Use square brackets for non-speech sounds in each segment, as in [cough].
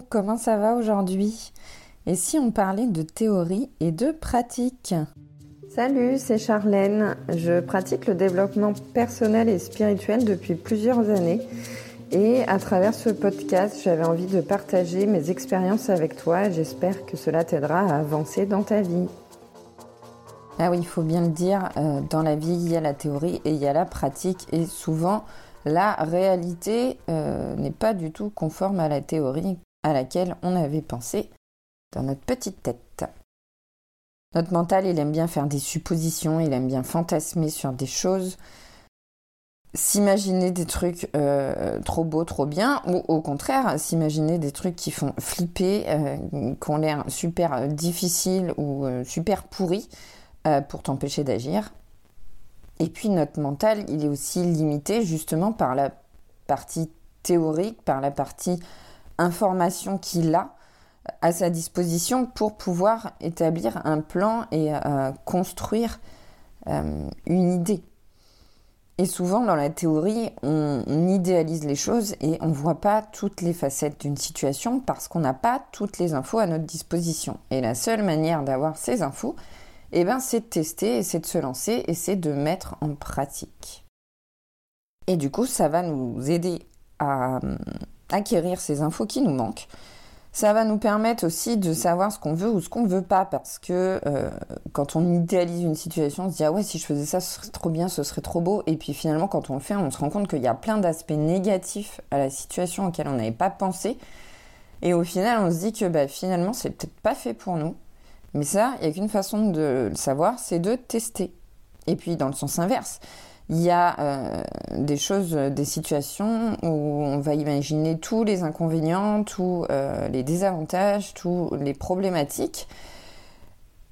Comment ça va aujourd'hui? Et si on parlait de théorie et de pratique? Salut, c'est Charlène. Je pratique le développement personnel et spirituel depuis plusieurs années. Et à travers ce podcast, j'avais envie de partager mes expériences avec toi. J'espère que cela t'aidera à avancer dans ta vie. Ah oui, il faut bien le dire, euh, dans la vie, il y a la théorie et il y a la pratique. Et souvent, la réalité euh, n'est pas du tout conforme à la théorie à laquelle on avait pensé dans notre petite tête. Notre mental, il aime bien faire des suppositions, il aime bien fantasmer sur des choses, s'imaginer des trucs euh, trop beaux, trop bien, ou au contraire, s'imaginer des trucs qui font flipper, euh, qui ont l'air super difficiles ou super pourris pour t'empêcher d'agir. Et puis notre mental, il est aussi limité justement par la partie théorique, par la partie information qu'il a à sa disposition pour pouvoir établir un plan et euh, construire euh, une idée. Et souvent dans la théorie, on, idéalise les choses et on ne voit pas toutes les facettes d'une situation parce qu'on n'a pas toutes les infos à notre disposition. Et la seule manière d'avoir ces infos, eh ben, c'est de tester c'est de se lancer et c'est de mettre en pratique. Et du coup, ça va nous aider à euh, acquérir ces infos qui nous manquent. Ça va nous permettre aussi de savoir ce qu'on veut ou ce qu'on ne veut pas, parce que euh, quand on idéalise une situation, on se dit ah ouais si je faisais ça, ce serait trop bien, ce serait trop beau, et puis finalement quand on le fait, on se rend compte qu'il y a plein d'aspects négatifs à la situation auxquels on n'avait pas pensé, et au final on se dit que bah, finalement c'est peut-être pas fait pour nous, mais ça, il n'y a qu'une façon de le savoir, c'est de tester. Et puis dans le sens inverse, il y a euh, des choses, des situations où on va imaginer tous les inconvénients, tous euh, les désavantages, tous les problématiques.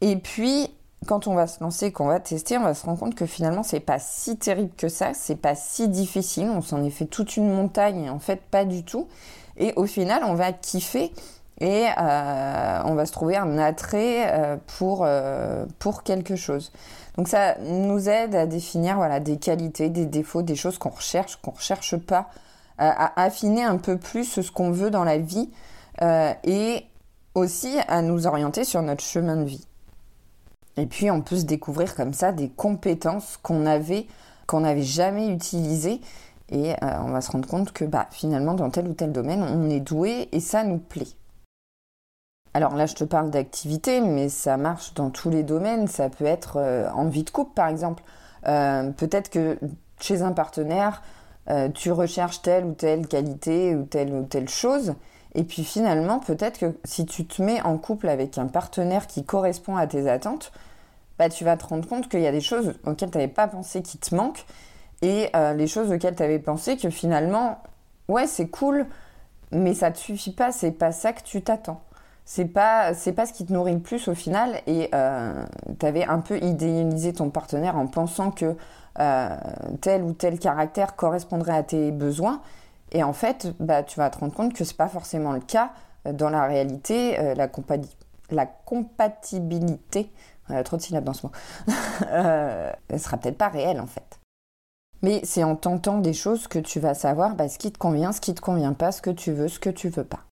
Et puis, quand on va se lancer, qu'on va tester, on va se rendre compte que finalement, c'est pas si terrible que ça, c'est pas si difficile. On s'en est fait toute une montagne, en fait, pas du tout. Et au final, on va kiffer et euh, on va se trouver un attrait euh, pour, euh, pour quelque chose. Donc ça nous aide à définir voilà, des qualités, des défauts, des choses qu'on recherche, qu'on ne recherche pas, à affiner un peu plus ce qu'on veut dans la vie et aussi à nous orienter sur notre chemin de vie. Et puis on peut se découvrir comme ça des compétences qu'on avait qu'on n'avait jamais utilisées et on va se rendre compte que bah, finalement dans tel ou tel domaine on est doué et ça nous plaît. Alors là, je te parle d'activité, mais ça marche dans tous les domaines. Ça peut être euh, en vie de couple, par exemple. Euh, peut-être que chez un partenaire, euh, tu recherches telle ou telle qualité ou telle ou telle chose. Et puis finalement, peut-être que si tu te mets en couple avec un partenaire qui correspond à tes attentes, bah, tu vas te rendre compte qu'il y a des choses auxquelles tu n'avais pas pensé qui te manquent et les choses auxquelles tu avais pensé que finalement, ouais, c'est cool, mais ça ne te suffit pas, c'est pas ça que tu t'attends c'est pas c'est pas ce qui te nourrit le plus au final. Et euh, tu avais un peu idéalisé ton partenaire en pensant que euh, tel ou tel caractère correspondrait à tes besoins. Et en fait bah tu vas te rendre compte que c'est pas forcément le cas dans la réalité euh, la, la compatibilité trop de syllabes dans ce mot [laughs] elle sera peut-être pas réelle en fait. Mais c'est en tentant des choses que tu vas savoir bah, ce qui te convient ce qui te convient pas ce que tu veux ce que tu veux pas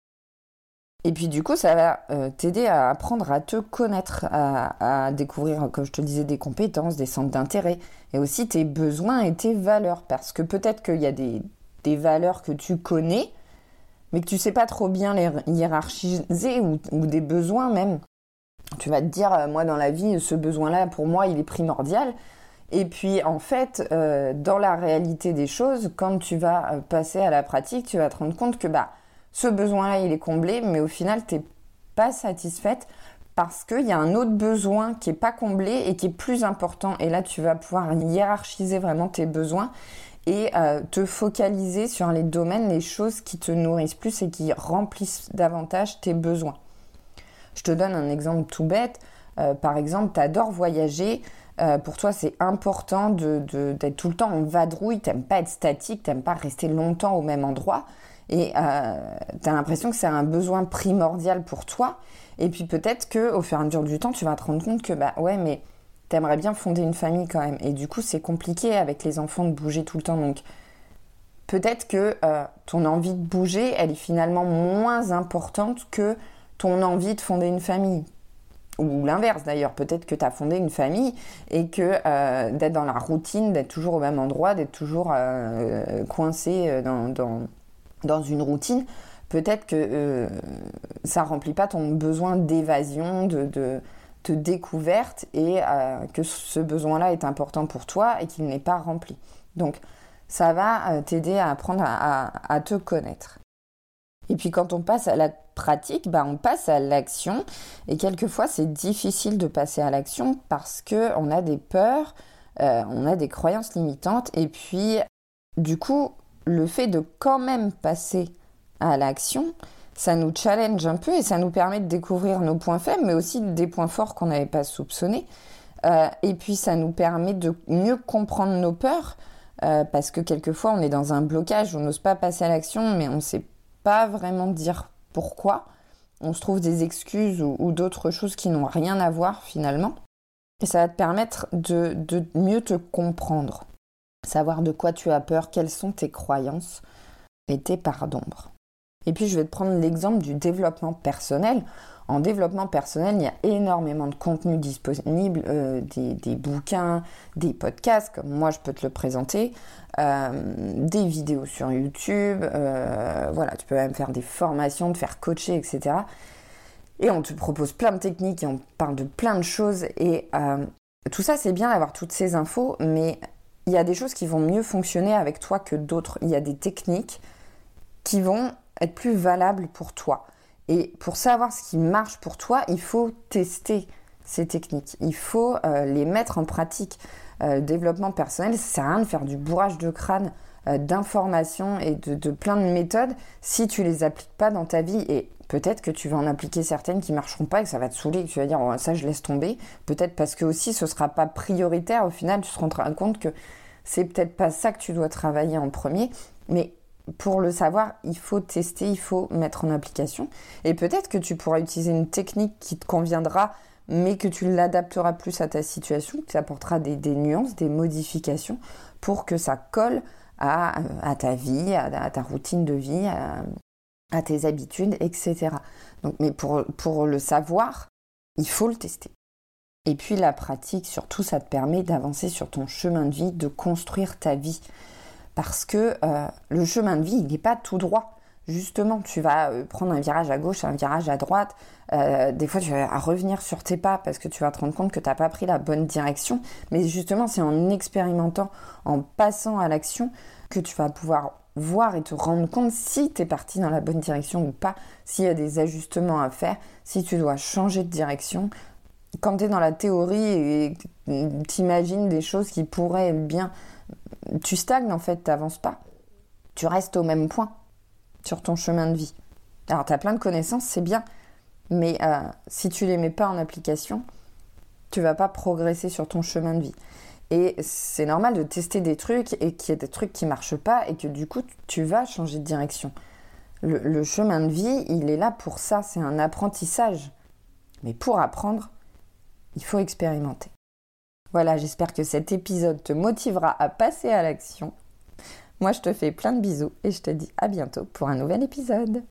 et puis du coup, ça va euh, t'aider à apprendre à te connaître, à, découvrir, comme je te disais, des compétences, des centres d'intérêt, et aussi tes besoins et tes valeurs. Parce que peut-être qu'il y a des, valeurs que tu connais, mais que tu sais pas trop bien les hiérarchiser, ou, des besoins même. Tu vas te dire, euh, moi dans la vie, ce besoin-là, pour moi, il est primordial. Et puis en fait, euh, dans la réalité des choses, quand tu vas passer à la pratique, tu vas te rendre compte que bah ce besoin-là, il est comblé, mais au final, tu n'es pas satisfaite parce qu'il y a un autre besoin qui n'est pas comblé et qui est plus important. Et là, tu vas pouvoir hiérarchiser vraiment tes besoins et euh, te focaliser sur les domaines, les choses qui te nourrissent plus et qui remplissent davantage tes besoins. Je te donne un exemple tout bête. Euh, par exemple, tu adores voyager. Euh, pour toi, c'est important d'être tout le temps en vadrouille. Tu n'aimes pas être statique, tu n'aimes pas rester longtemps au même endroit. Et euh, tu as l'impression que c'est un besoin primordial pour toi. Et puis peut-être que au fur et à mesure du temps, tu vas te rendre compte que bah ouais, mais t'aimerais bien fonder une famille quand même. Et du coup, c'est compliqué avec les enfants de bouger tout le temps. Donc peut-être que euh, ton envie de bouger, elle est finalement moins importante que ton envie de fonder une famille. Ou l'inverse d'ailleurs, peut-être que tu as fondé une famille et que euh, d'être dans la routine, d'être toujours au même endroit, d'être toujours euh, coincé dans, dans, une routine, peut-être que ça remplit pas ton besoin d'évasion, de, de, découverte et que ce besoin-là est important pour toi et qu'il n'est pas rempli. Donc, ça va euh, t'aider à apprendre à, te connaître. Et puis quand on passe à la pratique, bah, on passe à l'action. Et quelquefois, c'est difficile de passer à l'action parce qu'on a des peurs, euh, on a des croyances limitantes. Et puis, du coup, le fait de quand même passer à l'action, ça nous challenge un peu et ça nous permet de découvrir nos points faibles, mais aussi des points forts qu'on n'avait pas soupçonnés. Euh, et puis, ça nous permet de mieux comprendre nos peurs euh, parce que quelquefois on est dans un blocage, on n'ose pas passer à l'action, mais on ne sait pas vraiment dire pourquoi. On se trouve des excuses ou, d'autres choses qui n'ont rien à voir finalement. Et ça va te permettre de, de mieux te comprendre, savoir de quoi tu as peur, quelles sont tes croyances et tes parts d'ombre. Et puis je vais te prendre l'exemple du développement personnel. En développement personnel, il y a énormément de contenu disponible, euh, des, bouquins, des podcasts, comme moi je peux te le présenter, euh, des vidéos sur YouTube, euh, voilà, tu peux même faire des formations, te faire coacher, etc. Et on te propose plein de techniques et on parle de plein de choses. Et tout ça, c'est bien d'avoir toutes ces infos, mais il y a des choses qui vont mieux fonctionner avec toi que d'autres. Il y a des techniques qui vont être plus valables pour toi. Et pour savoir ce qui marche pour toi, il faut tester ces techniques. Il faut euh, les mettre en pratique. Euh, le développement personnel, ça rien de faire du bourrage de crâne, euh, d'informations et de, plein de méthodes si tu les appliques pas dans ta vie. Et peut-être que tu vas en appliquer certaines qui marcheront pas et que ça va te saouler que tu vas dire oh, ça je laisse tomber. Peut-être parce que aussi ce sera pas prioritaire. Au final, tu te rendras compte que c'est peut-être pas ça que tu dois travailler en premier. Mais pour le savoir, il faut tester, il faut mettre en application. Et peut-être que tu pourras utiliser une technique qui te conviendra, mais que tu l'adapteras plus à ta situation, que tu apporteras des, nuances, des modifications pour que ça colle à, ta vie, à, ta routine de vie, à, tes habitudes, etc. Donc, mais pour, pour le savoir, il faut le tester. Et puis la pratique, surtout, ça te permet d'avancer sur ton chemin de vie, de construire ta vie parce que euh, le chemin de vie, il n'est pas tout droit. Justement, tu vas euh, prendre un virage à gauche, un virage à droite. Euh, des fois, tu vas revenir sur tes pas parce que tu vas te rendre compte que tu n'as pas pris la bonne direction. Mais justement, c'est en expérimentant, en passant à l'action, que tu vas pouvoir voir et te rendre compte si tu es parti dans la bonne direction ou pas, s'il y a des ajustements à faire, si tu dois changer de direction. Quand tu es dans la théorie et t'imagines des choses qui pourraient être bien tu stagnes en fait, tu n'avances pas. Tu restes au même point sur ton chemin de vie. Alors tu as plein de connaissances, c'est bien, mais euh, si tu les mets pas en application, tu vas pas progresser sur ton chemin de vie. Et c'est normal de tester des trucs et qu'il y ait des trucs qui marchent pas et que du coup tu vas changer de direction. le chemin de vie, il est là pour ça, c'est un apprentissage. Mais pour apprendre, il faut expérimenter. Voilà, j'espère que cet épisode te motivera à passer à l'action. Moi, je te fais plein de bisous et je te dis à bientôt pour un nouvel épisode.